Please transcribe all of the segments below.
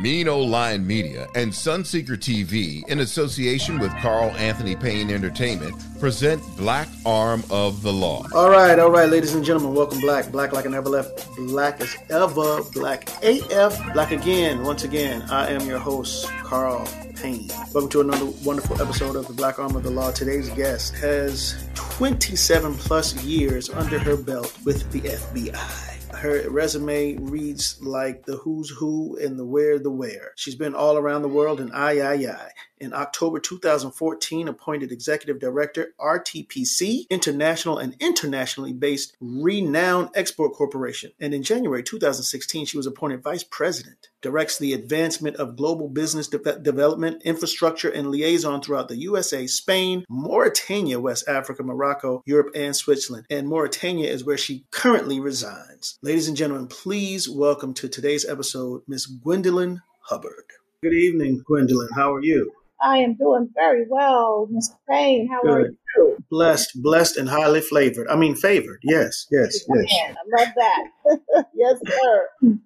Mean Old Lion Media and Sunseeker TV, in association with Carl Anthony Payne Entertainment, present Black Arm of the Law. All right, all right, ladies and gentlemen, welcome Black. Black like I never left. Black as ever. Black AF. Black again. Once again, I am your host, Carl Payne. Welcome to another wonderful episode of the Black Arm of the Law. Today's guest has 27 plus years under her belt with the FBI her resume reads like the who's who and the where the where. She's been all around the world and I, I, I in October 2014 appointed executive director RTPC, international and internationally based renowned export corporation. And in January 2016 she was appointed vice president, directs the advancement of global business de- development, infrastructure and liaison throughout the USA, Spain, Mauritania, West Africa, Morocco, Europe and Switzerland. And Mauritania is where she currently resides. Ladies and gentlemen, please welcome to today's episode Miss Gwendolyn Hubbard. Good evening, Gwendolyn. How are you? I am doing very well, Mr. Payne. How Good. are you? Blessed, blessed, and highly flavored. I mean, favored. Yes, yes, yes. Man, I love that. yes, sir.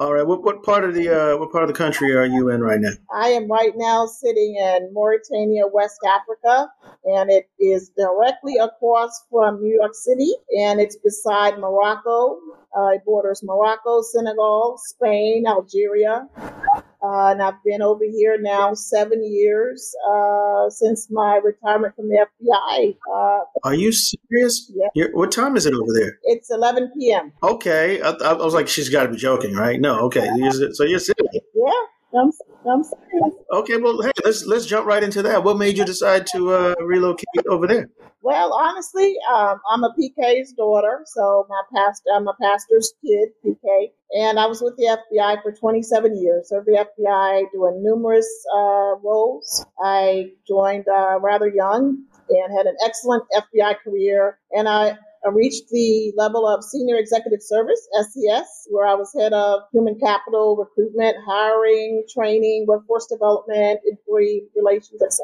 All right. What what part of the uh, what part of the country are you in right now? I am right now sitting in Mauritania, West Africa, and it is directly across from New York City, and it's beside Morocco. Uh, it borders Morocco, Senegal, Spain, Algeria, uh, and I've been over here now seven years uh, since my retirement from the FBI. Uh, Are you serious? Yeah. You're, what time is it over there? It's 11 p.m. Okay. I, I was like, she's got to be joking, right? No. Okay. so you're sitting. Yeah. I'm, I'm serious. Okay. Well, hey, let's let's jump right into that. What made you decide to uh, relocate over there? Well, honestly, um, I'm a PK's daughter, so my pastor, I'm a pastor's kid, PK, and I was with the FBI for 27 years. Served the FBI doing numerous uh, roles. I joined uh, rather young and had an excellent FBI career, and I I reached the level of senior executive service, SES, where I was head of human capital, recruitment, hiring, training, workforce development, employee relations, etc.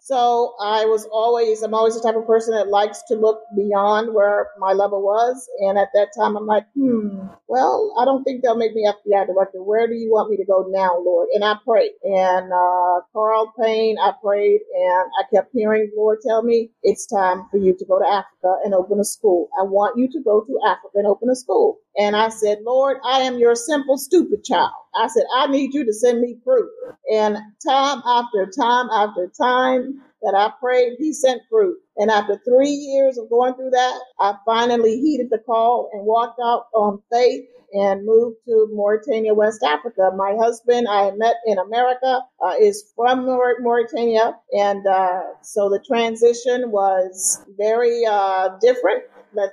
So I was always, I'm always the type of person that likes to look beyond where my level was. And at that time, I'm like, hmm, well, I don't think they'll make me FBI director. Where do you want me to go now, Lord? And I prayed. And uh, Carl Payne, I prayed, and I kept hearing Lord tell me, it's time for you to go to Africa and open a school. I want you to go to Africa and open a school. And I said, Lord, I am your simple, stupid child. I said, I need you to send me fruit. And time after time after time that I prayed, he sent fruit. And after three years of going through that, I finally heeded the call and walked out on faith and moved to Mauritania, West Africa. My husband, I met in America, uh, is from Mauritania. And uh, so the transition was very uh, different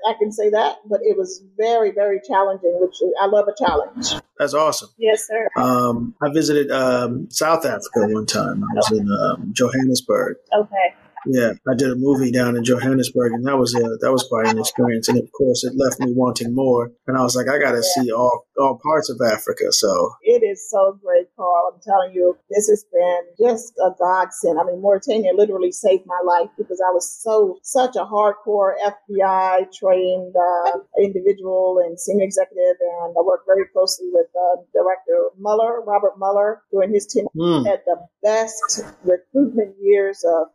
I can say that, but it was very, very challenging. Which I love a challenge. That's awesome. Yes, sir. Um, I visited um, South Africa one time. I was in um, Johannesburg. Okay. Yeah, I did a movie down in Johannesburg, and that was a that was quite an experience. And of course, it left me wanting more. And I was like, I got to yeah. see all all parts of Africa. So it is so great, Carl. I'm telling you, this has been just a godsend. I mean, Mauritania literally saved my life because I was so such a hardcore FBI trained uh, individual and senior executive, and I worked very closely with uh, Director Mueller, Robert Mueller, during his tenure mm. at the best recruitment years of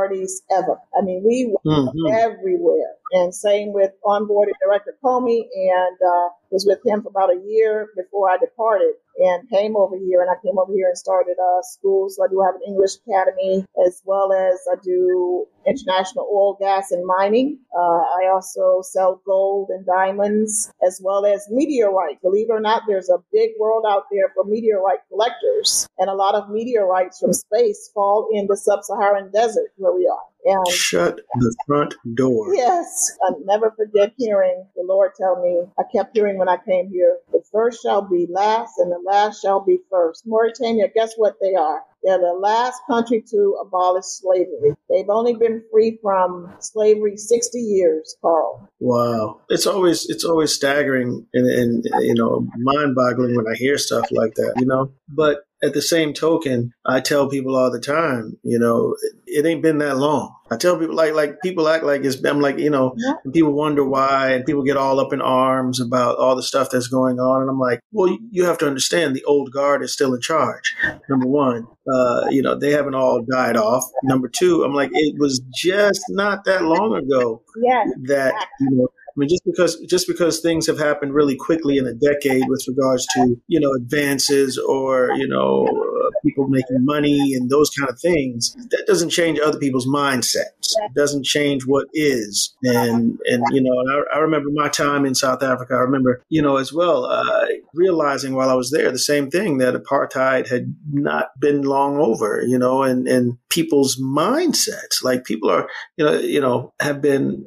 minorities ever. I mean, we were mm-hmm. everywhere. And same with onboarded director Comey and uh, was with him for about a year before I departed and came over here. And I came over here and started uh, school. So I do have an English academy as well as I do international oil, gas, and mining. Uh, I also sell gold and diamonds as well as meteorite. Believe it or not, there's a big world out there for meteorite collectors. And a lot of meteorites from space fall in the sub Saharan desert where we are. And shut the front door. Yes. I never forget hearing the Lord tell me, I kept hearing when I came here, the first shall be last and the last shall be first. Mauritania, guess what they are? They're the last country to abolish slavery. They've only been free from slavery 60 years, Carl. Wow. It's always it's always staggering and, and you know, mind-boggling when I hear stuff like that, you know. But at the same token, I tell people all the time, you know, it, it ain't been that long. I tell people like like people act like it's I'm like you know yeah. people wonder why and people get all up in arms about all the stuff that's going on and I'm like well you have to understand the old guard is still in charge number one uh, you know they haven't all died off number two I'm like it was just not that long ago yes. that you know I mean, just because just because things have happened really quickly in a decade with regards to you know advances or you know uh, people making money and those kind of things, that doesn't change other people's mindsets. It doesn't change what is. And and you know, I, I remember my time in South Africa. I remember you know as well uh, realizing while I was there the same thing that apartheid had not been long over. You know, and and people's mindsets, like people are you know you know have been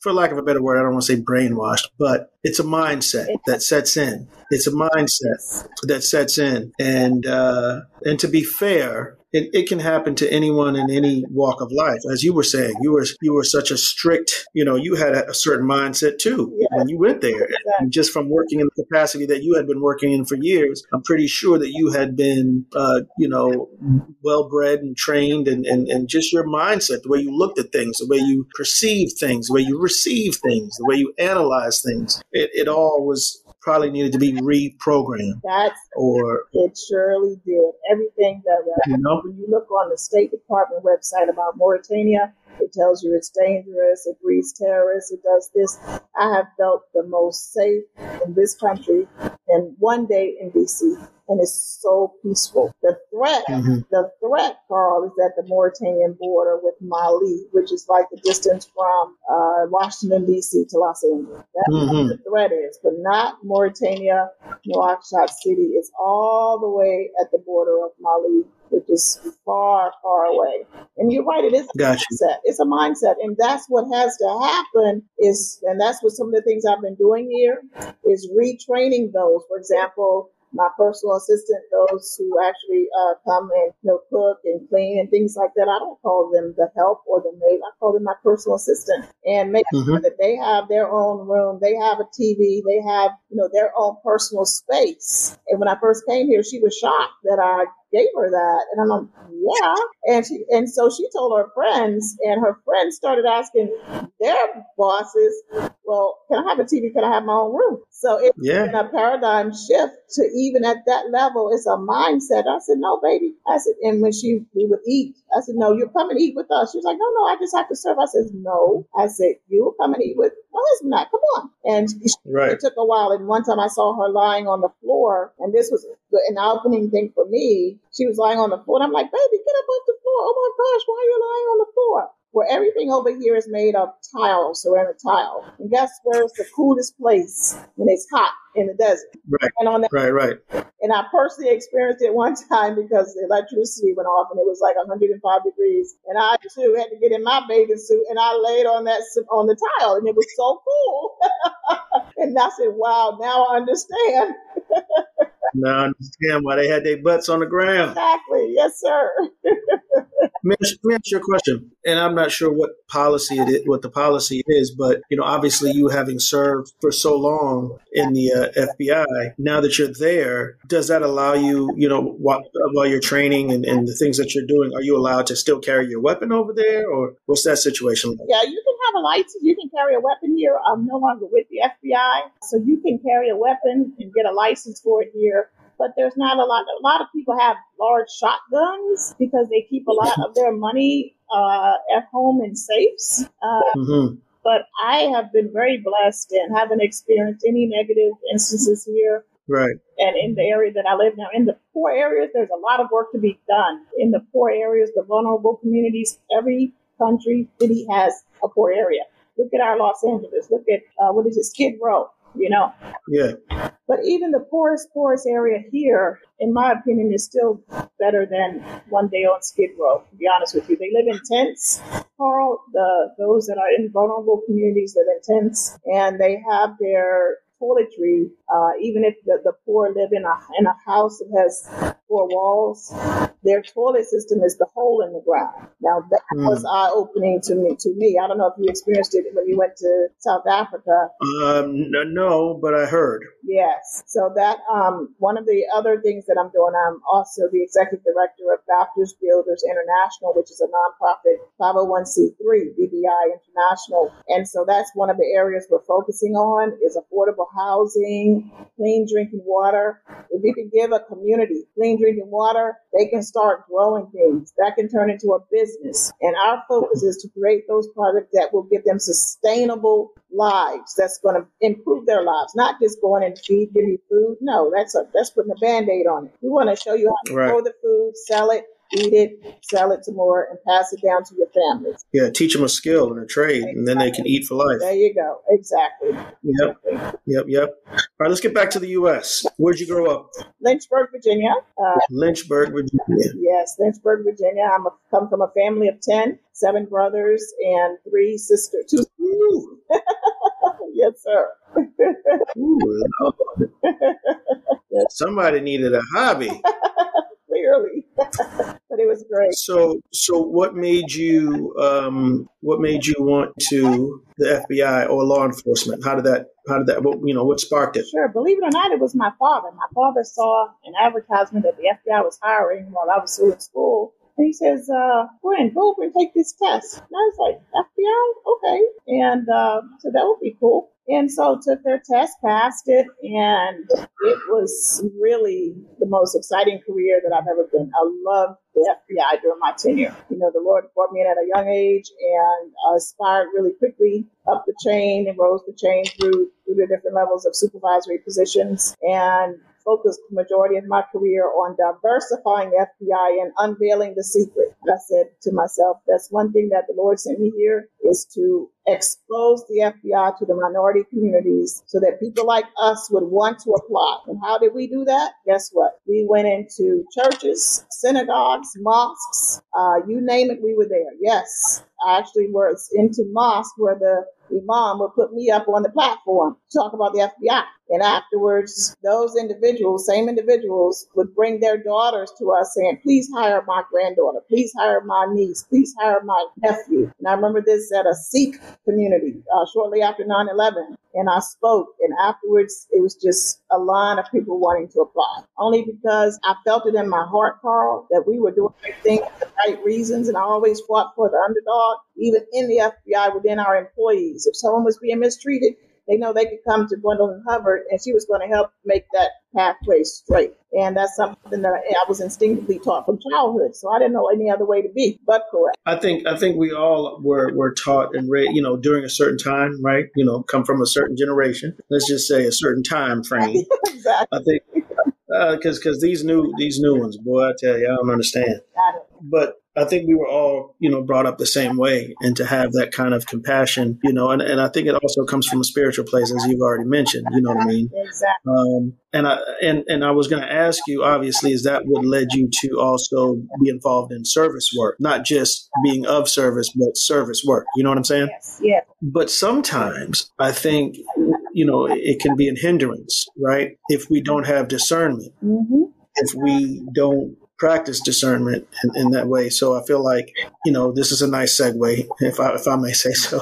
for lack of a better word, I don't want to say brainwashed, but it's a mindset that sets in. It's a mindset that sets in, and uh, and to be fair, it, it can happen to anyone in any walk of life. As you were saying, you were you were such a strict, you know, you had a, a certain mindset too yes. when you went there. Exactly. And just from working in the capacity that you had been working in for years, I'm pretty sure that you had been, uh, you know, well bred and trained, and, and and just your mindset, the way you looked at things, the way you perceived things, the way you received things, the way you analyzed things. It, it all was probably needed to be reprogrammed. That's or it surely did. Everything that uh, you know? when you look on the State Department website about Mauritania, it tells you it's dangerous, it breeds terrorists, it does this. I have felt the most safe in this country in one day in DC and it's so peaceful. The threat, mm-hmm. the threat, Carl, is at the Mauritanian border with Mali, which is like the distance from uh, Washington D.C. to Los Angeles. That's mm-hmm. what the threat is, but not Mauritania. Nouakchott City is all the way at the border of Mali which is far, far away. And you're right, it is a gotcha. mindset. It's a mindset. And that's what has to happen is, and that's what some of the things I've been doing here is retraining those. For example, my personal assistant, those who actually uh, come and you know, cook and clean and things like that. I don't call them the help or the maid. I call them my personal assistant and make mm-hmm. sure that they have their own room, they have a TV, they have you know their own personal space. And when I first came here, she was shocked that I gave her that. And I'm like, yeah. And she, and so she told her friends, and her friends started asking their bosses, well, can I have a TV? Can I have my own room? So it's yeah. a paradigm shift to even at that level, it's a mindset. I said, no, baby. I said, and when she, we would eat, I said, no, you come and eat with us. She was like, no, no, I just have to serve. I said, no. I said, you will come and eat with my husband. Not. Come on. And right. it took a while. And one time I saw her lying on the floor, and this was an opening thing for me. She was lying on the floor, and I'm like, baby, get up off the floor. Oh my gosh, why are you lying on the floor? where everything over here is made of tile, ceramic tile. And guess where's the coolest place when it's hot in the desert? Right. And on that, right, right. And I personally experienced it one time because the electricity went off and it was like 105 degrees. And I too had to get in my bathing suit and I laid on that on the tile and it was so cool. and I said, "Wow, now I understand." now I understand why they had their butts on the ground. Exactly. Yes, sir. Let me ask you a question, and I'm not sure what policy it is, what the policy is, but you know, obviously, you having served for so long in the uh, FBI, now that you're there, does that allow you, you know, while, while you're training and, and the things that you're doing, are you allowed to still carry your weapon over there, or what's that situation like? Yeah, you can have a license. You can carry a weapon here. I'm no longer with the FBI, so you can carry a weapon and get a license for it here but there's not a lot. A lot of people have large shotguns because they keep a lot of their money uh, at home in safes. Uh, mm-hmm. But I have been very blessed and haven't experienced any negative instances here. Right. And in the area that I live now, in the poor areas, there's a lot of work to be done. In the poor areas, the vulnerable communities, every country, city has a poor area. Look at our Los Angeles. Look at, uh, what is it, Skid Row you know? Yeah. But even the poorest, poorest area here, in my opinion, is still better than one day on Skid Row, to be honest with you. They live in tents, Carl. The, those that are in vulnerable communities live in tents, and they have their toiletry, uh, even if the, the poor live in a in a house that has four walls, their toilet system is the hole in the ground. Now that mm. was eye opening to me. To me, I don't know if you experienced it when you went to South Africa. Um, no, but I heard. Yes. So that um, one of the other things that I'm doing, I'm also the executive director of Baptist Builders International, which is a nonprofit 501c3 BBI International, and so that's one of the areas we're focusing on is affordable housing, clean drinking water. If you can give a community clean drinking water, they can start growing things. That can turn into a business. And our focus is to create those products that will give them sustainable lives. That's going to improve their lives, not just going and feed, give you food. No, that's a, that's putting a band-aid on it. We want to show you how to right. grow the food, sell it, eat it, sell it to more, and pass it down to your families. Yeah, teach them a skill and a trade, exactly. and then they can eat for life. There you go. Exactly. Yep. Yep. Yep. All right, let's get back to the U.S. Where'd you grow up? Lynchburg, Virginia. Uh, Lynchburg, Virginia. Yes, Lynchburg, Virginia. I'm a, come from a family of ten, seven brothers and three sisters. Two. yes, sir. Ooh, Somebody needed a hobby clearly, but it was great. So, so what made you um, what made you want to the FBI or law enforcement? How did that how did that what, you know what sparked it? Sure, believe it or not, it was my father. My father saw an advertisement that the FBI was hiring while I was still in school. And he says, uh, Gwen, go over and take this test. And I was like, FBI? Okay. And uh, so that would be cool. And so took their test, passed it, and it was really the most exciting career that I've ever been. I loved the FBI during my tenure. You know, the Lord brought me in at a young age and aspired really quickly up the chain and rose the chain through through the different levels of supervisory positions. And focused the majority of my career on diversifying FBI and unveiling the secret. I said to myself, that's one thing that the Lord sent me here is to expose the FBI to the minority communities so that people like us would want to apply. And how did we do that? Guess what? We went into churches, synagogues, mosques, uh, you name it, we were there. Yes, I actually was into mosque where the imam would put me up on the platform to talk about the FBI. And afterwards, those individuals, same individuals, would bring their daughters to us saying, please hire my granddaughter, please hire my niece, please hire my nephew. And I remember this at a Sikh community uh, shortly after 9 11. And I spoke, and afterwards, it was just a line of people wanting to apply. Only because I felt it in my heart, Carl, that we were doing the right things for the right reasons. And I always fought for the underdog, even in the FBI, within our employees. If someone was being mistreated, they know they could come to Gwendolyn Hubbard and she was going to help make that pathway straight. And that's something that I was instinctively taught from childhood. So I didn't know any other way to be but correct. I think I think we all were, were taught and read, you know, during a certain time, right? You know, come from a certain generation. Let's just say a certain time frame. exactly. I think because uh, because these new these new ones, boy, I tell you, I don't understand. But I think we were all, you know, brought up the same way and to have that kind of compassion, you know, and, and I think it also comes from a spiritual place, as you've already mentioned, you know what I mean? Exactly. Um, and I, and, and I was going to ask you, obviously, is that what led you to also be involved in service work, not just being of service, but service work. You know what I'm saying? Yes. Yeah. But sometimes I think, you know, it can be a hindrance, right? If we don't have discernment. Mm-hmm. If we don't practice discernment in, in, that way. So I feel like, you know, this is a nice segue, if I, if I may say so.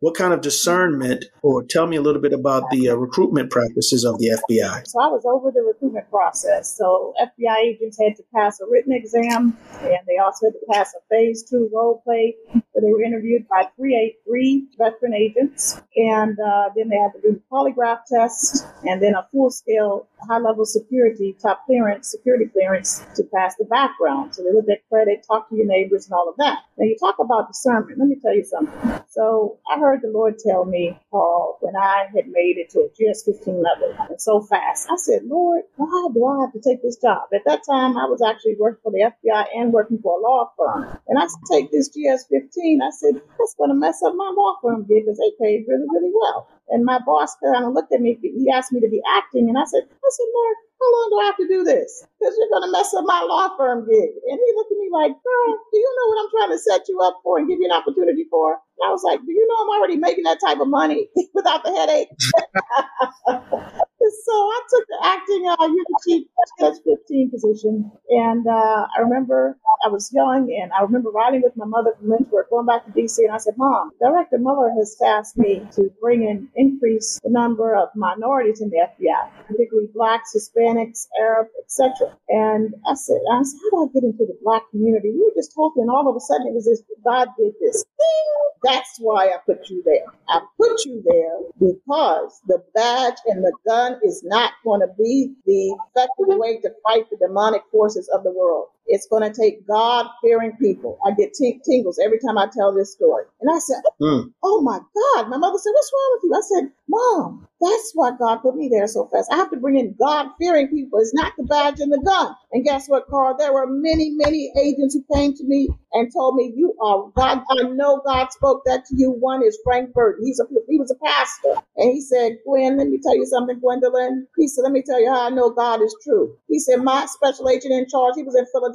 What kind of discernment, or tell me a little bit about the uh, recruitment practices of the FBI? So I was over the recruitment process. So FBI agents had to pass a written exam, and they also had to pass a phase two role play. So they were interviewed by three, three veteran agents, and uh, then they had to do the polygraph test, and then a full scale high level security, top clearance, security clearance to pass the background. So they look at credit, talk to your neighbors, and all of that. Now you talk about discernment. Let me tell you something. So I heard the Lord tell me, Paul, when I had made it to a GS 15 level and so fast, I said, Lord, why do I have to take this job? At that time, I was actually working for the FBI and working for a law firm. And I take this GS 15. I said, that's going to mess up my law firm gig because they paid really, really well. And my boss kind of looked at me. He asked me to be acting, and I said, said, Lord, how long do I have to do this? Because you're going to mess up my law firm gig. And he looked at me like, girl, do you know what I'm trying to set you up for and give you an opportunity for? And I was like, do you know I'm already making that type of money without the headache? so I took the acting uh, Unity Judge 15 position. And uh, I remember I was young and I remember riding with my mother from Lynchburg, going back to DC. And I said, Mom, Director Mueller has tasked me to bring in, increase the number of minorities in the FBI, particularly blacks, Hispanics, Arab, etc. And I said, I said, how do I get into the black community? We were just talking, and all of a sudden it was this God did this. thing. That's why I put you there. I put you there because the badge and the gun is not going to be the effective way to fight the demonic forces of the world. It's going to take God fearing people. I get t- tingles every time I tell this story. And I said, mm. Oh my God. My mother said, What's wrong with you? I said, Mom, that's why God put me there so fast. I have to bring in God fearing people. It's not the badge and the gun. And guess what, Carl? There were many, many agents who came to me and told me, You are God. I know God spoke that to you. One is Frank Burton. He's a he was a pastor. And he said, Gwen, let me tell you something, Gwendolyn. He said, Let me tell you how I know God is true. He said, My special agent in charge, he was in Philadelphia.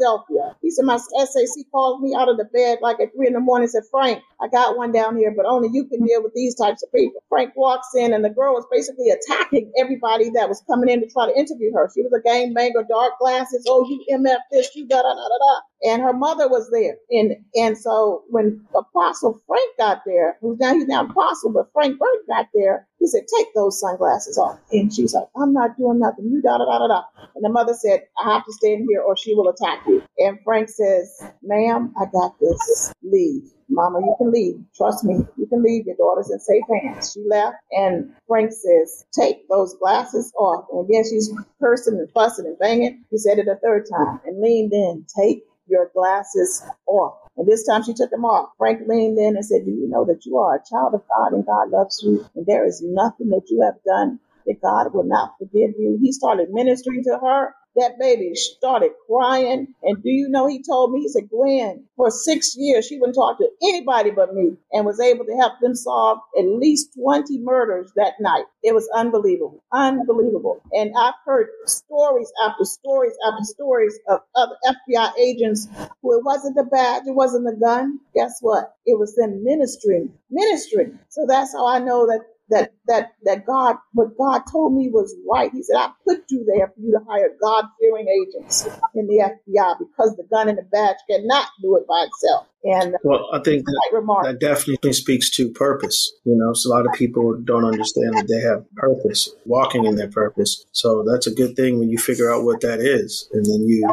He said, My SAC called me out of the bed like at three in the morning and said, Frank, I got one down here, but only you can deal with these types of people. Frank walks in and the girl was basically attacking everybody that was coming in to try to interview her. She was a game banger, dark glasses, oh, you MF this, you da da da da da and her mother was there. And and so when Apostle Frank got there, who's now he's now apostle, but Frank Burke got there, he said, Take those sunglasses off. And she's like, I'm not doing nothing. You da da da da da. And the mother said, I have to stay in here or she will attack. And Frank says, Ma'am, I got this. Leave. Mama, you can leave. Trust me, you can leave. Your daughter's in safe hands. She left, and Frank says, Take those glasses off. And again, she's cursing and fussing and banging. He said it a third time and leaned in. Take your glasses off. And this time she took them off. Frank leaned in and said, Do you know that you are a child of God and God loves you? And there is nothing that you have done that God will not forgive you. He started ministering to her that baby started crying. And do you know, he told me, he said, Gwen, for six years, she wouldn't talk to anybody but me and was able to help them solve at least 20 murders that night. It was unbelievable, unbelievable. And I've heard stories after stories after stories of other FBI agents who it wasn't the badge, it wasn't the gun. Guess what? It was them ministering, ministering. So that's how I know that that that that God what God told me was right. He said, I put you there for you to hire God fearing agents in the FBI because the gun and the badge cannot do it by itself. And uh, well, I think that, that definitely speaks to purpose. You know, so a lot of people don't understand that they have purpose, walking in their purpose. So that's a good thing when you figure out what that is, and then you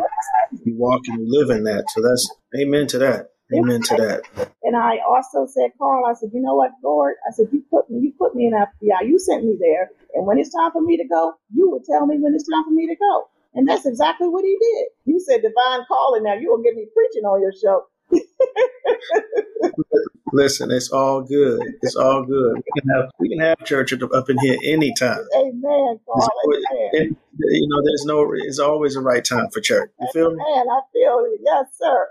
you walk and you live in that. So that's amen to that. Amen to that. And I also said, Carl, I said, you know what, Lord? I said, you put me, you put me in FBI. You sent me there. And when it's time for me to go, you will tell me when it's time for me to go. And that's exactly what he did. You said divine calling. Now you will get me preaching on your show. Listen, it's all good. It's all good. We can have we can have church up in here anytime. Amen. Paul. Amen. You know, there's no. It's always a right time for church. You feel me? Man, I feel it. Yes, sir.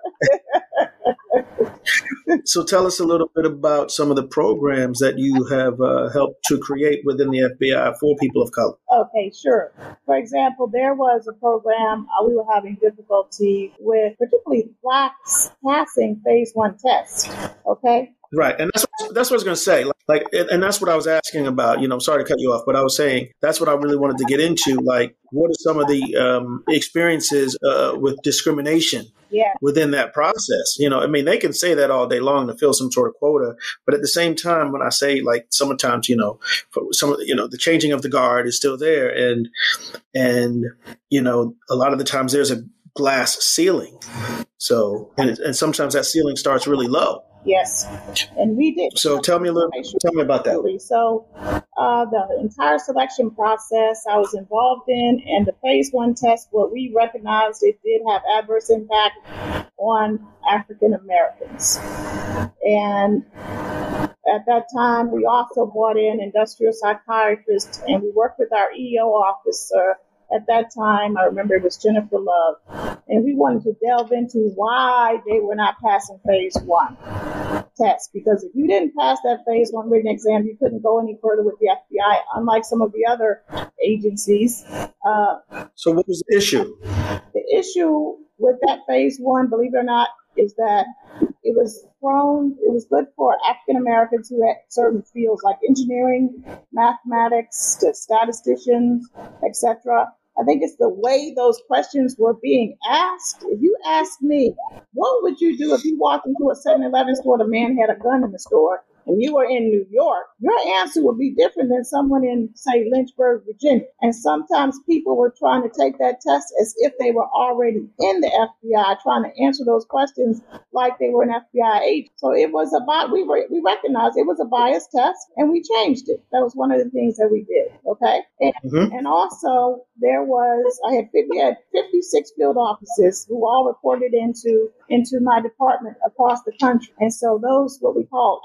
so tell us a little bit about some of the programs that you have uh, helped to create within the FBI for people of color. Okay, sure. For example, there was a program uh, we were having difficulty with, particularly blacks passing phase one test. Okay, Right, and that's what, that's what I was going to say. Like, like, and that's what I was asking about. You know, sorry to cut you off, but I was saying that's what I really wanted to get into. Like, what are some of the um, experiences uh, with discrimination yeah. within that process? You know, I mean, they can say that all day long to fill some sort of quota, but at the same time, when I say like sometimes, you know, some you know the changing of the guard is still there, and and you know, a lot of the times there's a glass ceiling. So, and, and sometimes that ceiling starts really low. Yes, and we did. So tell me a little. Tell me about that. So uh, the entire selection process I was involved in, and the phase one test, what we recognized it did have adverse impact on African Americans, and at that time we also brought in industrial psychiatrists, and we worked with our EO officer at that time, I remember it was Jennifer Love, and we wanted to delve into why they were not passing phase one test. Because if you didn't pass that phase one written exam, you couldn't go any further with the FBI, unlike some of the other agencies. Uh, so, what was the issue? The issue with that phase one, believe it or not, is that it was thrown, it was good for African Americans who had certain fields like engineering, mathematics, statisticians, etc. I think it's the way those questions were being asked. If you ask me, what would you do if you walked into a 7 Eleven store and a man had a gun in the store? And you were in New York, your answer would be different than someone in, say, Lynchburg, Virginia. And sometimes people were trying to take that test as if they were already in the FBI, trying to answer those questions like they were an FBI agent. So it was about we were we recognized it was a biased test, and we changed it. That was one of the things that we did. Okay, and, mm-hmm. and also there was I had we had 56 field offices who all reported into into my department across the country, and so those what we call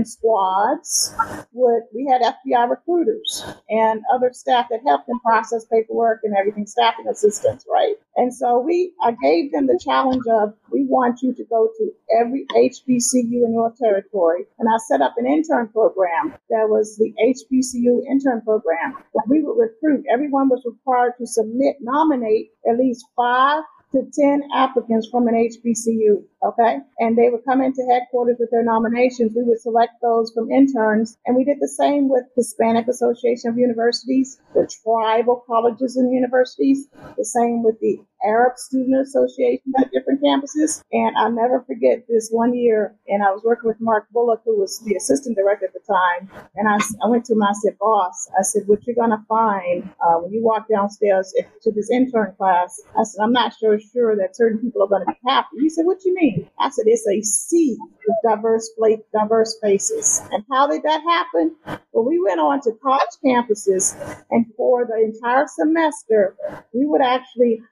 applicant squads would we had FBI recruiters and other staff that helped them process paperwork and everything, staffing assistants, right? And so we I gave them the challenge of we want you to go to every HBCU in your territory. And I set up an intern program that was the HBCU intern program where we would recruit. Everyone was required to submit, nominate at least five to 10 applicants from an HBCU. Okay. And they would come into headquarters with their nominations. We would select those from interns. And we did the same with Hispanic Association of Universities, the tribal colleges and universities, the same with the Arab Student Association at different campuses. And I'll never forget this one year, and I was working with Mark Bullock, who was the assistant director at the time. And I, I went to him, I said, boss, I said, what you're going to find uh, when you walk downstairs to this intern class, I said, I'm not sure, sure that certain people are going to be happy. He said, what you mean? I said, it's a sea of diverse, diverse faces. And how did that happen? Well, we went on to college campuses, and for the entire semester, we would actually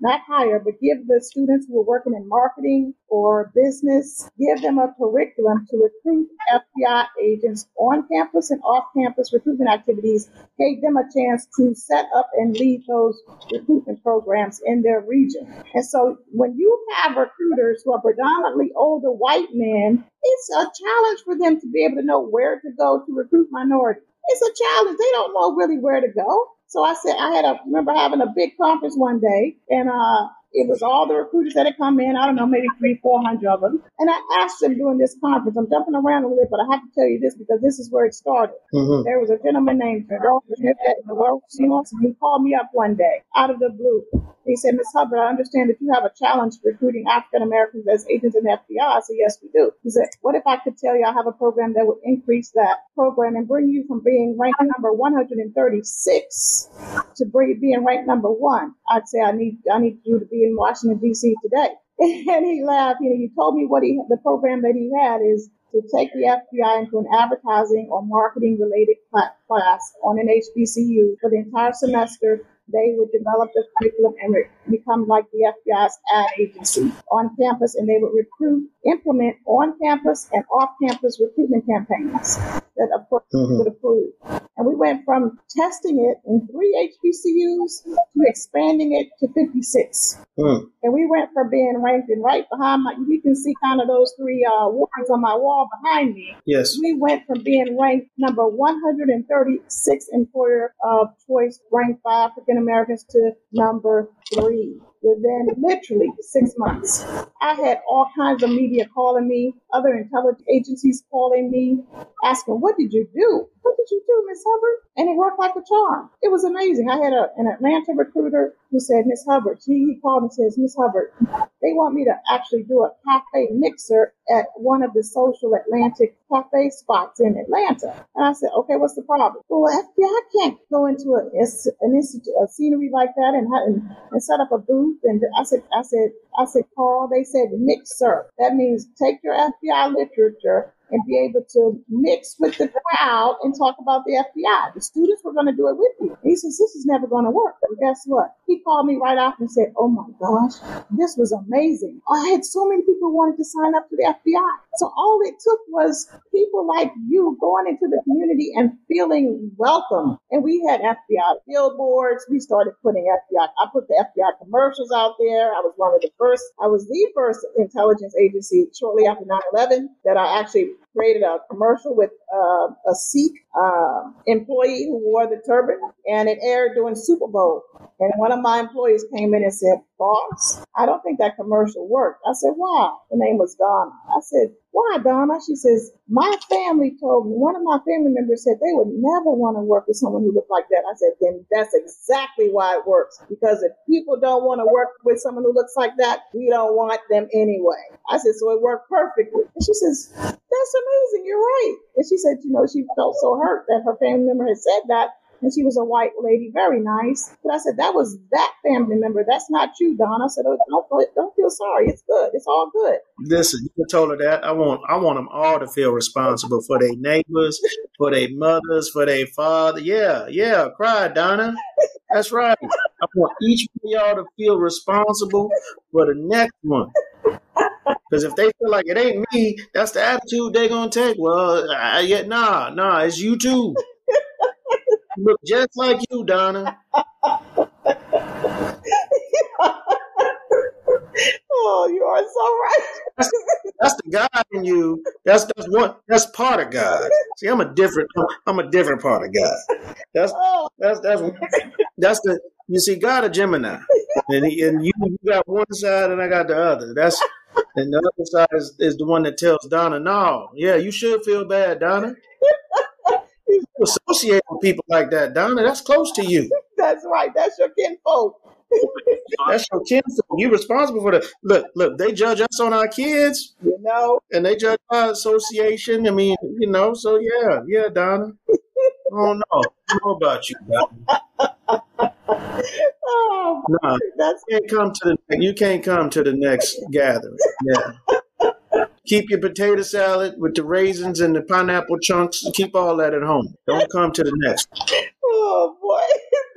not hire, but give the students who are working in marketing or business, give them a curriculum to recruit FBI agents on campus and off campus recruitment activities, gave them a chance to set up and lead those recruitment programs in their region. And so when you have recruiters who are predominantly older white men, it's a challenge for them to be able to know where to go to recruit minorities. It's a challenge. They don't know really where to go. So I said, I had a, remember having a big conference one day and, uh, it was all the recruiters that had come in. I don't know, maybe three, four hundred of them. And I asked them during this conference. I'm jumping around a little bit, but I have to tell you this because this is where it started. Mm-hmm. There was a gentleman named Gerald Smith at the World Seahawks, and he called me up one day out of the blue. He said, Miss Hubbard, I understand that you have a challenge recruiting African Americans as agents in the FBI. I said, Yes, we do. He said, What if I could tell you I have a program that would increase that program and bring you from being ranked number 136 to being ranked number one? I'd say I need I need you to be in Washington D.C. today. And he laughed. You know, he told me what he the program that he had is to take the FBI into an advertising or marketing related class on an HBCU for the entire semester they would develop the curriculum and re- become like the FBI's ad agency on campus, and they would recruit, implement on campus and off campus recruitment campaigns that, of course, mm-hmm. would approve. And we went from testing it in three HBCUs to expanding it to 56. Mm. And we went from being ranked in right behind my, you can see kind of those three uh, words on my wall behind me. Yes. We went from being ranked number 136 employer of choice ranked by African Americans to number three within literally six months. I had all kinds of media calling me, other intelligence agencies calling me, asking, What did you do? What did you do, Miss Hubbard? And it worked like a charm. It was amazing. I had a, an Atlanta recruiter who said, Miss Hubbard, she, he called and says, Miss Hubbard, they want me to actually do a cafe mixer at one of the social Atlantic cafe spots in Atlanta. And I said, okay, what's the problem? Well, FBI can't go into a, an institute, a scenery like that and, and, and set up a booth. And I said, I said, I said, Carl, they said mixer. That means take your FBI literature and be able to mix with the crowd and talk about the FBI. The students were going to do it with you. he says, this is never going to work. But guess what? He called me right after and said, oh my gosh, this was amazing. I had so many people wanted to sign up for the FBI. So all it took was people like you going into the community and feeling welcome. And we had FBI billboards. We started putting FBI, I put the FBI commercials out there. I was one of the first, I was the first intelligence agency shortly after 9-11 that I actually created a commercial with uh, a Sikh uh, employee who wore the turban, and it aired during Super Bowl. And one of my employees came in and said, I don't think that commercial worked. I said, why? The name was Donna. I said, why, Donna? She says, my family told me, one of my family members said they would never want to work with someone who looked like that. I said, then that's exactly why it works. Because if people don't want to work with someone who looks like that, we don't want them anyway. I said, so it worked perfectly. And she says, that's amazing. You're right. And she said, you know, she felt so hurt that her family member had said that and she was a white lady, very nice. But I said, that was that family member. That's not you, Don. I said, oh, don't, don't feel sorry. It's good. It's all good. Listen, you told her that. I want, I want them all to feel responsible for their neighbors, for their mothers, for their father. Yeah, yeah. Cry, Donna. That's right. I want each of y'all to feel responsible for the next one. Because if they feel like it ain't me, that's the attitude they're gonna take. Well, uh, yeah, nah, nah, it's you too look just like you, Donna. oh, you are so right. That's, the God in you. That's that's one. That's part of God. See, I'm a different. I'm a different part of God. That's oh. that's that's that's the. You see, God a Gemini, and he, and you, you got one side, and I got the other. That's and the other side is, is the one that tells Donna, no, yeah, you should feel bad, Donna associate with people like that, Donna. That's close to you. That's right. That's your kinfolk. That's your kinfolk. You're responsible for the look. Look, they judge us on our kids, you know, and they judge our association. I mean, you know. So yeah, yeah, Donna. oh no, I know about you, Donna. oh, no, that's you can't come to the you can't come to the next gathering. Yeah. Keep your potato salad with the raisins and the pineapple chunks. Keep all that at home. Don't come to the next. Oh boy,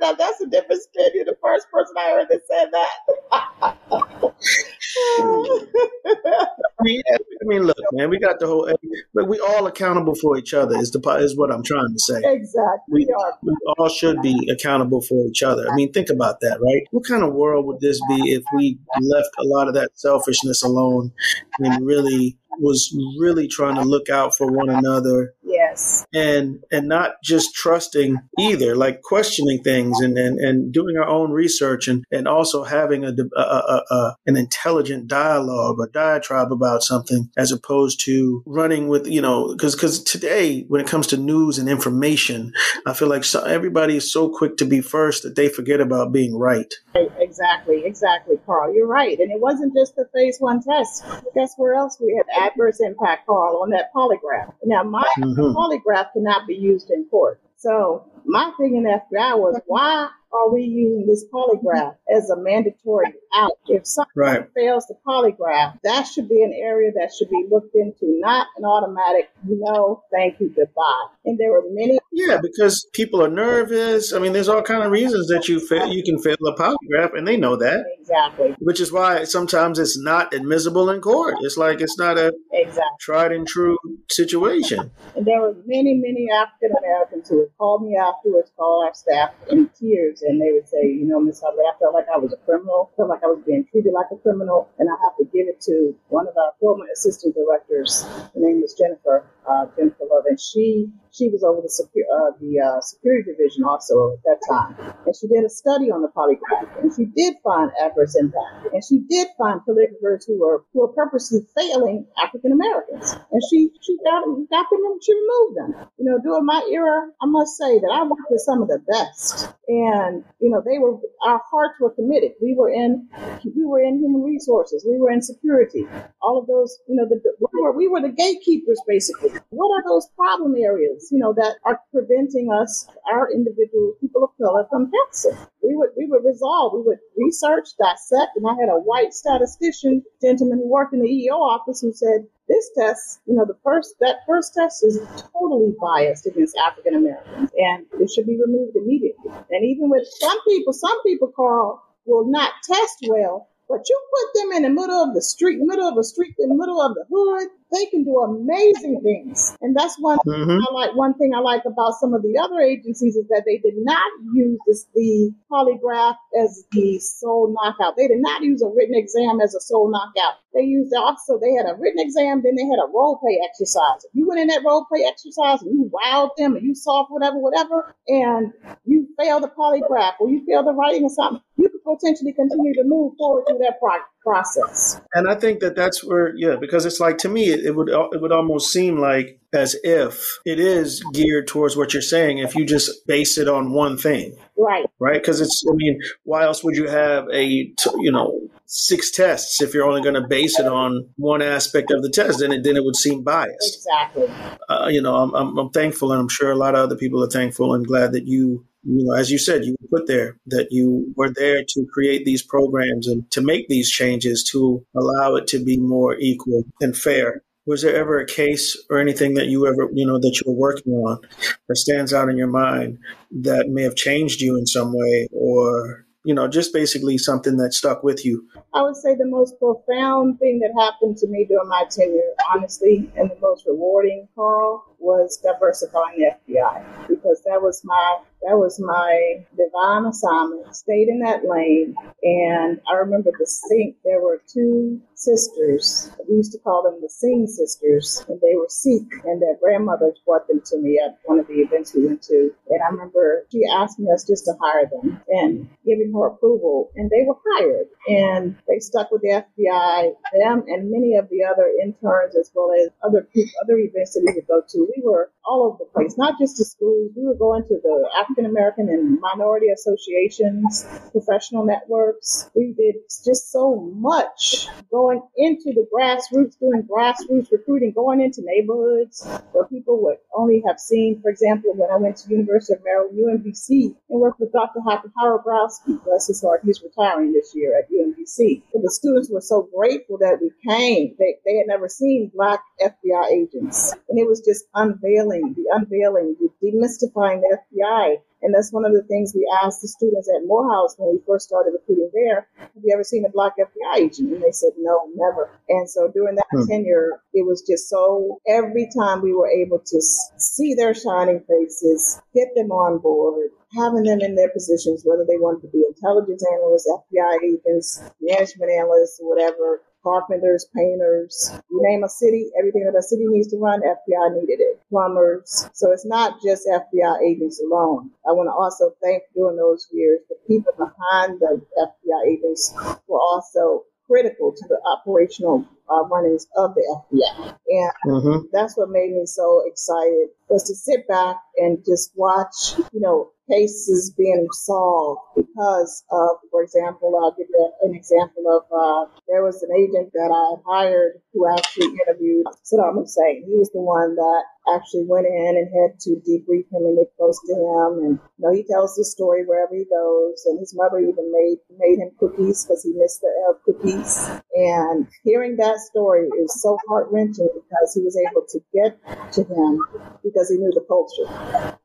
now that's a different spin. You're the first person I heard that said that. I, mean, I mean, look, man, we got the whole. Eh, but we all accountable for each other. Is the is what I'm trying to say. Exactly. We, we all should be accountable for each other. I mean, think about that, right? What kind of world would this be if we left a lot of that selfishness alone and really was really trying to look out for one another. Yes. And and not just trusting either, like questioning things and, and, and doing our own research and, and also having a, a, a, a an intelligent dialogue or diatribe about something as opposed to running with, you know, because because today when it comes to news and information, I feel like so, everybody is so quick to be first that they forget about being right. Exactly, exactly, Carl. You're right. And it wasn't just the phase one test. Guess where else we had adverse impact, Carl, on that polygraph. Now, my mm-hmm. Polygraph cannot be used in court. So my thing in FBI was why are we using this polygraph as a mandatory out? If someone right. fails the polygraph, that should be an area that should be looked into, not an automatic no, thank you, goodbye. And there were many. Yeah, because people are nervous. I mean, there's all kind of reasons that you fail, you can fail a polygraph, and they know that. Exactly. Which is why sometimes it's not admissible in court. It's like it's not a exactly. tried and true situation. And there were many, many African Americans who would call me afterwards, call our staff in tears, and they would say, you know, Miss Hubbard, I felt like I was a criminal, I felt like I was being treated like a criminal, and I have to give it to one of our former assistant directors. Her name was Jennifer uh, Jennifer Love, and she she was over the, uh, the uh, security division also at that time. And she did a study on the polygraph, and she did find adverse impact. And she did find polygraphers who were who were purposely failing African Americans. And she she got them, got them, and she removed them. You know, during my era, I must say that I worked with some of the best, and you know, they were our hearts were committed. We were in we were in human resources, we were in security, all of those. You know, the, we were we were the gatekeepers basically. What are those problem areas? you know, that are preventing us, our individual people of color, from passing. We would we would resolve, we would research, dissect, and I had a white statistician gentleman who worked in the EO office who said this test, you know, the first that first test is totally biased against African Americans, and it should be removed immediately. And even with some people, some people, Carl, will not test well but you put them in the middle of the street, middle of the street, in the middle of the hood, they can do amazing things. And that's one mm-hmm. I like. One thing I like about some of the other agencies is that they did not use this, the polygraph as the sole knockout. They did not use a written exam as a sole knockout. They used also they had a written exam, then they had a role play exercise. If you went in that role play exercise and you wowed them and you solved whatever, whatever, and you failed the polygraph or you failed the writing or something, you potentially continue to move forward through that pro- process. And I think that that's where, yeah, because it's like to me, it, it would it would almost seem like as if it is geared towards what you're saying. If you just base it on one thing, right, right? Because it's, I mean, why else would you have a, you know, six tests if you're only going to base it on one aspect of the test? Then it then it would seem biased. Exactly. Uh, you know, I'm, I'm I'm thankful, and I'm sure a lot of other people are thankful and glad that you you know, as you said, you put there that you were there to create these programs and to make these changes to allow it to be more equal and fair. Was there ever a case or anything that you ever, you know, that you were working on that stands out in your mind that may have changed you in some way or, you know, just basically something that stuck with you? I would say the most profound thing that happened to me during my tenure, honestly, and the most rewarding, Carl, was diversifying the FBI because that was my that was my divine assignment. Stayed in that lane, and I remember the Sikh. There were two sisters. We used to call them the Singh sisters, and they were Sikh, and their grandmothers brought them to me at one of the events we went to. And I remember she asked me us just to hire them and giving her approval, and they were hired, and they stuck with the FBI. Them and many of the other interns, as well as other people, other events that we would go to. We were all over the place, not just to schools. We were going to the African American and minority associations, professional networks. We did just so much going into the grassroots, doing grassroots recruiting, going into neighborhoods where people would only have seen, for example, when I went to University of Maryland, UMBC, and worked with Dr. Hrabowski, bless his heart, he's retiring this year at UMBC. But the students were so grateful that we came. They, they had never seen black FBI agents. And it was just unveiling, the unveiling, the demystifying the FBI and that's one of the things we asked the students at Morehouse when we first started recruiting there. Have you ever seen a black FBI agent? And they said, no, never. And so during that hmm. tenure, it was just so every time we were able to see their shining faces, get them on board, having them in their positions, whether they wanted to be intelligence analysts, FBI agents, management analysts, whatever, carpenters, painters, you name a city, everything that a city needs to run, FBI needed it. Plumbers. So it's not just FBI agents alone. I want to also thank during those years the people behind the FBI agents were also critical to the operational uh, runnings of the FBI. And mm-hmm. that's what made me so excited was to sit back and just watch, you know, cases being solved because of, for example, I'll give you an example of uh, there was an agent that I hired who actually interviewed Saddam Hussein. He was the one that actually went in and had to debrief him and get close to him. And you know, he tells the story wherever he goes. And his mother even made made him cookies because he missed the uh, cookies. And hearing that story is so heart wrenching because he was able to get to him because he knew the culture.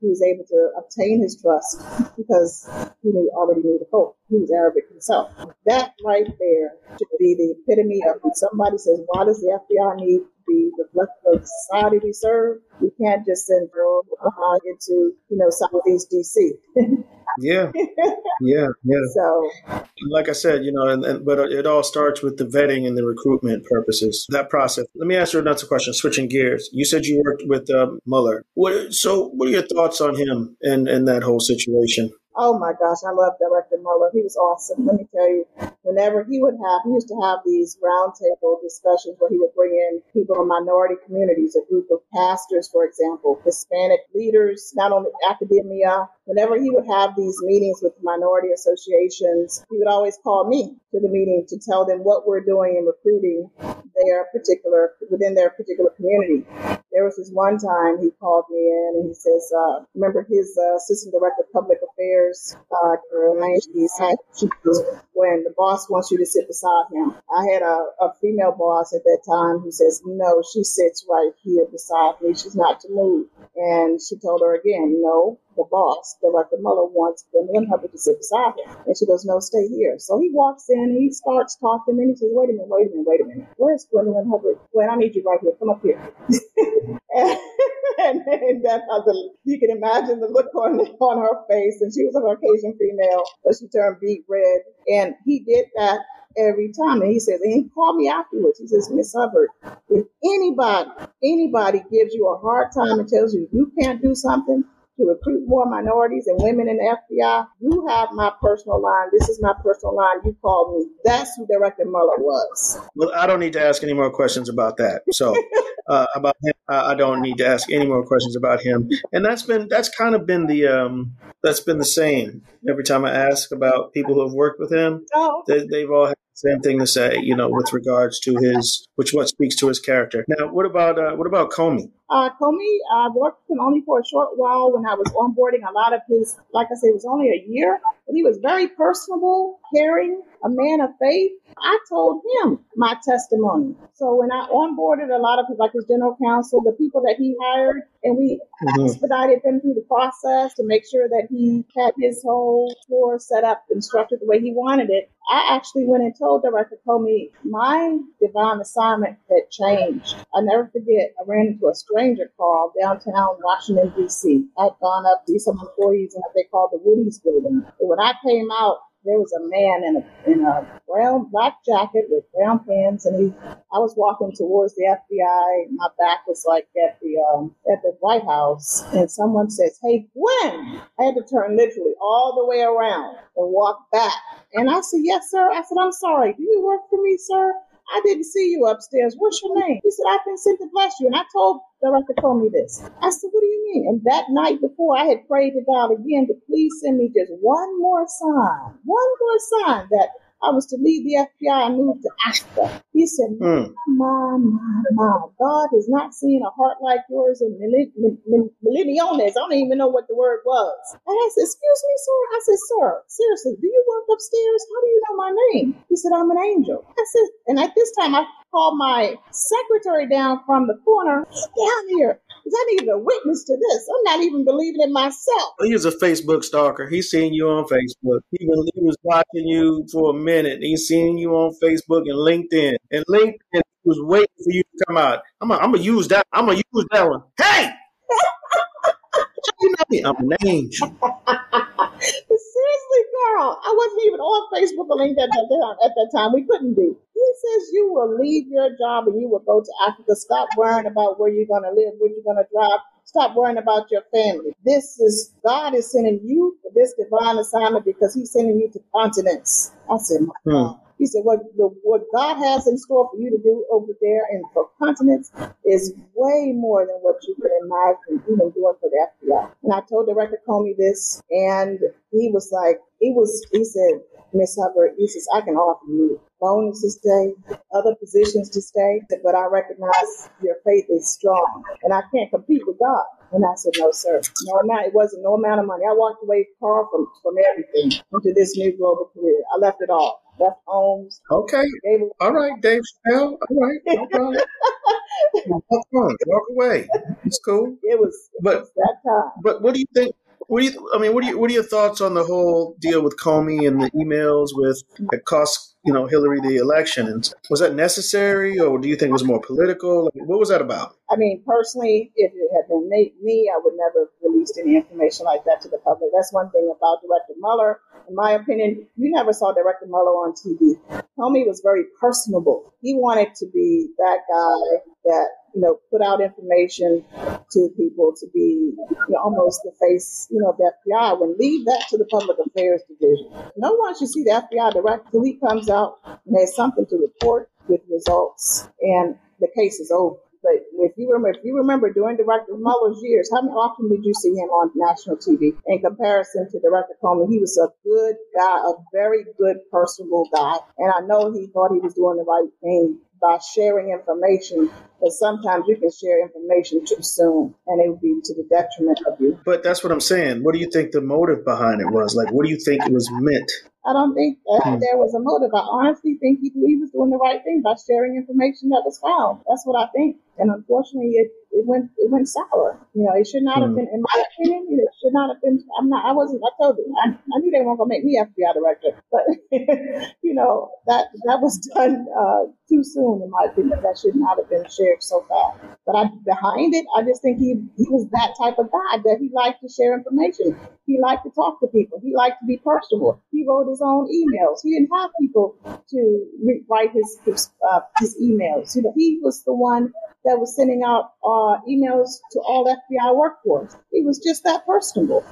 He was able to obtain his trust because he knew, already knew the culture. He was Arabic himself. That right there should be the epitome of when somebody says, why does the FBI need to be reflective of the society we serve? We can't just send girls into, you know, Southeast DC. yeah, yeah, yeah. So, like I said, you know, and, and, but it all starts with the vetting and the recruitment purposes. That process. Let me ask you another question. Switching gears, you said you worked with uh, Mueller. What? So, what are your thoughts on him and and that whole situation? Oh my gosh, I love Director Mueller. He was awesome. Let me tell you, whenever he would have, he used to have these roundtable discussions where he would bring in people in minority communities, a group of pastors, for example, Hispanic leaders, not only academia. Whenever he would have these meetings with minority associations, he would always call me to the meeting to tell them what we're doing in recruiting their particular within their particular community. There was this one time he called me in and he says, uh, remember his uh, assistant director of public affairs, uh, when the boss wants you to sit beside him. I had a, a female boss at that time who says, no, she sits right here beside me. She's not to move. And she told her again, no, the boss, Director Mueller, wants Gwendolyn Hubbard to sit beside him. And she goes, no, stay here. So he walks in, he starts talking, and he says, wait a minute, wait a minute, wait a minute. Where's Gwendolyn Hubbard? Wait, I need you right here. Come up here. and, and, that, the, you can imagine the look on, on her face. And she was a Caucasian female, but she turned beet red. And he did that every time. And he says, and he called me afterwards. He says, Miss Hubbard, if anybody, anybody gives you a hard time and tells you you can't do something, to recruit more minorities and women in the FBI, you have my personal line. This is my personal line. You call me. That's who Director Mueller was. Well, I don't need to ask any more questions about that. So, uh, about him, I don't need to ask any more questions about him. And that's been that's kind of been the um, that's been the same every time I ask about people who have worked with him. Oh, They, they've all had the same thing to say, you know, with regards to his, which what speaks to his character. Now, what about uh, what about Comey? Uh, Comey, I worked with him only for a short while when I was onboarding a lot of his, like I said, it was only a year, but he was very personable, caring, a man of faith. I told him my testimony. So when I onboarded a lot of people, like his general counsel, the people that he hired, and we Mhm. expedited them through the process to make sure that he had his whole floor set up and structured the way he wanted it. I actually went and told Director Comey my divine assignment had changed. I never forget, I ran into a stranger, Carl, downtown Washington, D.C. I'd gone up to see some employees in what they call the Woody's building. And when I came out, there was a man in a in a brown black jacket with brown pants, and he. I was walking towards the FBI. My back was like at the um, at the White House, and someone says, "Hey, Gwen!" I had to turn literally all the way around and walk back. And I said, "Yes, sir." I said, "I'm sorry. Do you work for me, sir?" I didn't see you upstairs. What's your name? He said, I've been sent to bless you. And I told Director Comey this. I said, What do you mean? And that night before, I had prayed to God again to please send me just one more sign, one more sign that I was to leave the FBI and move to Africa. He said, Hmm. My, my, my. God has not seen a heart like yours in millen- min- min- millennials. I don't even know what the word was. And I said, Excuse me, sir. I said, Sir, seriously, do you work upstairs? How do you know my name? He said, I'm an angel. I said, And at this time, I called my secretary down from the corner. Down here. Because I needed a witness to this. I'm not even believing it myself. He was a Facebook stalker. He's seen you on Facebook. He was, watching you for a minute. He's seen you on Facebook and LinkedIn. And LinkedIn was waiting for you to come out. I'm gonna use that. I'm gonna use that one. Hey, you know me. I'm an Carl, I wasn't even on Facebook or LinkedIn at that time. At that time, we couldn't be. He says you will leave your job and you will go to Africa. Stop worrying about where you're going to live, where you're going to drive. Stop worrying about your family. This is God is sending you for this divine assignment because He's sending you to continents. I said, my Hmm. He said, what, the, what God has in store for you to do over there and for continents is way more than what you can imagine even doing for the FBI. And I told Director Comey this, and he was like, he was, he said, Miss Hubbard, he says, I can offer you bonuses to stay, other positions to stay, but I recognize your faith is strong, and I can't compete with God. And I said, no, sir. No amount. It wasn't no amount of money. I walked away, Carl, from, from everything into this new global career. I left it all. Left homes, Okay. away All right, Dave Chappelle. All right. No problem. Walk on. Walk away. It's cool. it was, it But was that time. But what do you think? What do you? I mean, what do you? What are your thoughts on the whole deal with Comey and the emails with that cost you know Hillary the election? And was that necessary, or do you think it was more political? Like, what was that about? I mean, personally, if it had been me, me, I would never have released any information like that to the public. That's one thing about Director Mueller. In my opinion, you never saw Director Mueller on TV. Comey was very personable. He wanted to be that guy that, you know, put out information to people to be you know, almost the face, you know, of the FBI. When leave that to the public affairs division. No one should see the FBI director till comes out and has something to report with results and the case is over. But if you remember, if you remember during Director Mueller's years, how often did you see him on national TV? In comparison to Director Comey, he was a good guy, a very good, personable guy, and I know he thought he was doing the right thing by sharing information. But sometimes you can share information too soon, and it would be to the detriment of you. But that's what I'm saying. What do you think the motive behind it was? Like, what do you think it was meant? I don't think that Hmm. there was a motive. I honestly think he, he was doing the right thing by sharing information that was found. That's what I think. And unfortunately, it, it went it went sour. You know, it should not have Hmm. been, in my opinion, it should not have been. I'm not. I wasn't. I told you. I, I knew they weren't gonna make me FBI director, but you know that that was done uh, too soon, in my opinion. That should not have been shared so fast. But I, behind it, I just think he, he was that type of guy that he liked to share information. He liked to talk to people. He liked to be personable. He wrote his own emails. He didn't have people to re- write his his, uh, his emails. You know, he was the one that was sending out uh, Uh, emails to all FBI workforce. He was just that personable.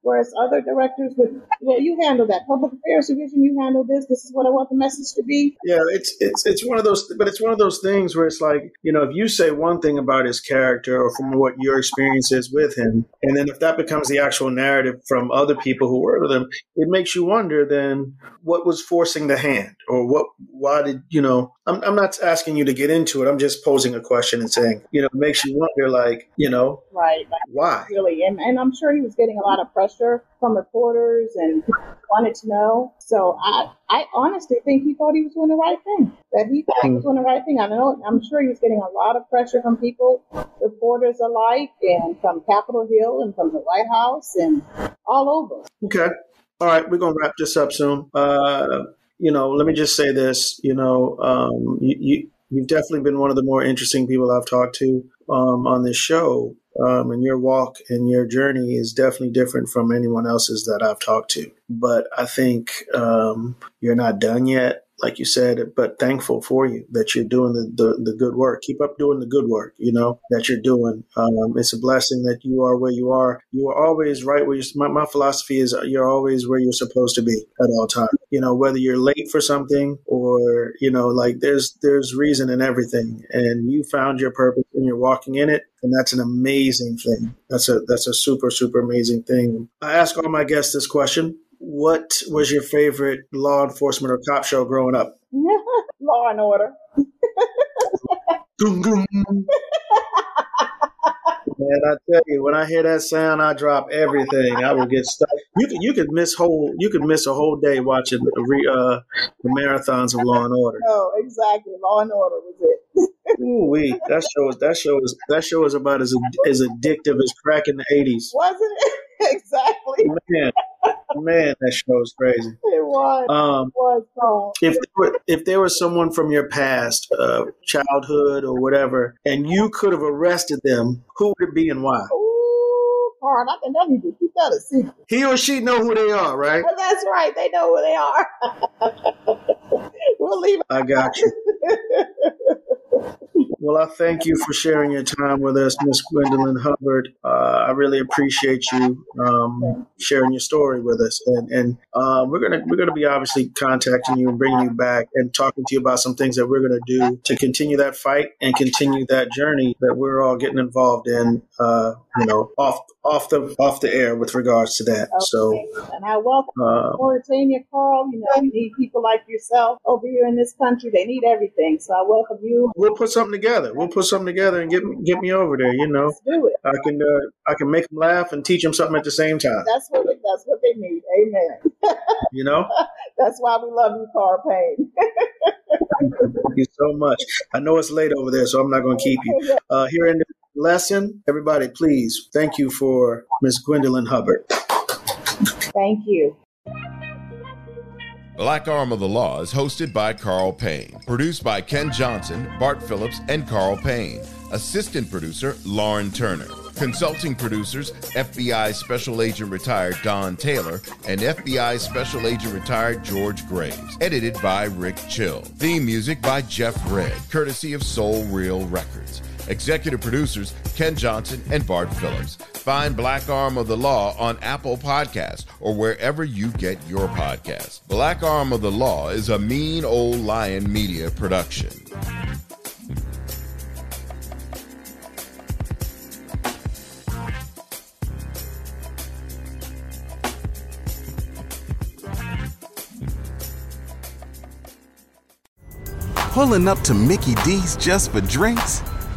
Whereas other directors would, well, you handle that public affairs division. You handle this. This is what I want the message to be. Yeah, it's it's it's one of those, but it's one of those things where it's like you know, if you say one thing about his character or from what your experience is with him, and then if that becomes the actual narrative from other people who work with him, it makes you wonder then what was forcing the hand or what why did you know I'm, I'm not asking you to get into it i'm just posing a question and saying you know it makes you wonder like you know Right. Why really. And, and I'm sure he was getting a lot of pressure from reporters and wanted to know. So I, I honestly think he thought he was doing the right thing. That he thought he was doing the right thing. I know. I'm sure he was getting a lot of pressure from people, reporters alike, and from Capitol Hill and from the White House and all over. okay all right we're gonna wrap this up soon uh you know let me just say this you know um you, you you've definitely been one of the more interesting people i've talked to um on this show um, and your walk and your journey is definitely different from anyone else's that I've talked to. But I think um, you're not done yet, like you said. But thankful for you that you're doing the, the, the good work. Keep up doing the good work. You know that you're doing. Um, it's a blessing that you are where you are. You are always right where you. My, my philosophy is you're always where you're supposed to be at all times. You know whether you're late for something or you know like there's there's reason in everything, and you found your purpose and you're walking in it and that's an amazing thing. That's a that's a super super amazing thing. I ask all my guests this question: What was your favorite law enforcement or cop show growing up? Law and order. Man, I tell you, when I hear that sound, I drop everything. I will get stuck. You could you could miss whole you could miss a whole day watching the re, uh, the marathons of Law and Order. No, exactly. Law and order was it. Ooh wee, that show is that show is that show is about as as addictive as crack in the eighties. Wasn't it? exactly. Man, man, that show is crazy. It was. Um, it was if there were, if there was someone from your past, uh, childhood or whatever, and you could have arrested them, who would it be and why? Ooh, Carl, I need to keep that a secret. He or she know who they are, right? That's right. They know who they are. we'll leave it. I got you. Well, I thank you for sharing your time with us, Miss Gwendolyn Hubbard. Uh, I really appreciate you um, sharing your story with us, and and uh, we're gonna we're gonna be obviously contacting you and bringing you back and talking to you about some things that we're gonna do to continue that fight and continue that journey that we're all getting involved in. Uh, you know, off off the off the air with regards to that. So. And I welcome Uh, Mauritania, Carl. You know, we need people like yourself over here in this country. They need everything. So I welcome you. We'll put something together. We'll put something together and get me, get me over there. You know, Let's do it. I can uh, I can make them laugh and teach them something at the same time. That's what that's what they need. Amen. You know. That's why we love you, Carl Payne. Thank you so much. I know it's late over there, so I'm not going to keep you. Uh, here in the lesson, everybody, please thank you for Miss Gwendolyn Hubbard. Thank you. Black Arm of the Law is hosted by Carl Payne. Produced by Ken Johnson, Bart Phillips, and Carl Payne. Assistant producer, Lauren Turner. Consulting producers, FBI Special Agent Retired Don Taylor and FBI Special Agent Retired George Graves. Edited by Rick Chill. Theme music by Jeff Red, courtesy of Soul Real Records. Executive producers Ken Johnson and Bart Phillips. Find Black Arm of the Law on Apple Podcasts or wherever you get your podcasts. Black Arm of the Law is a mean old lion media production. Pulling up to Mickey D's just for drinks?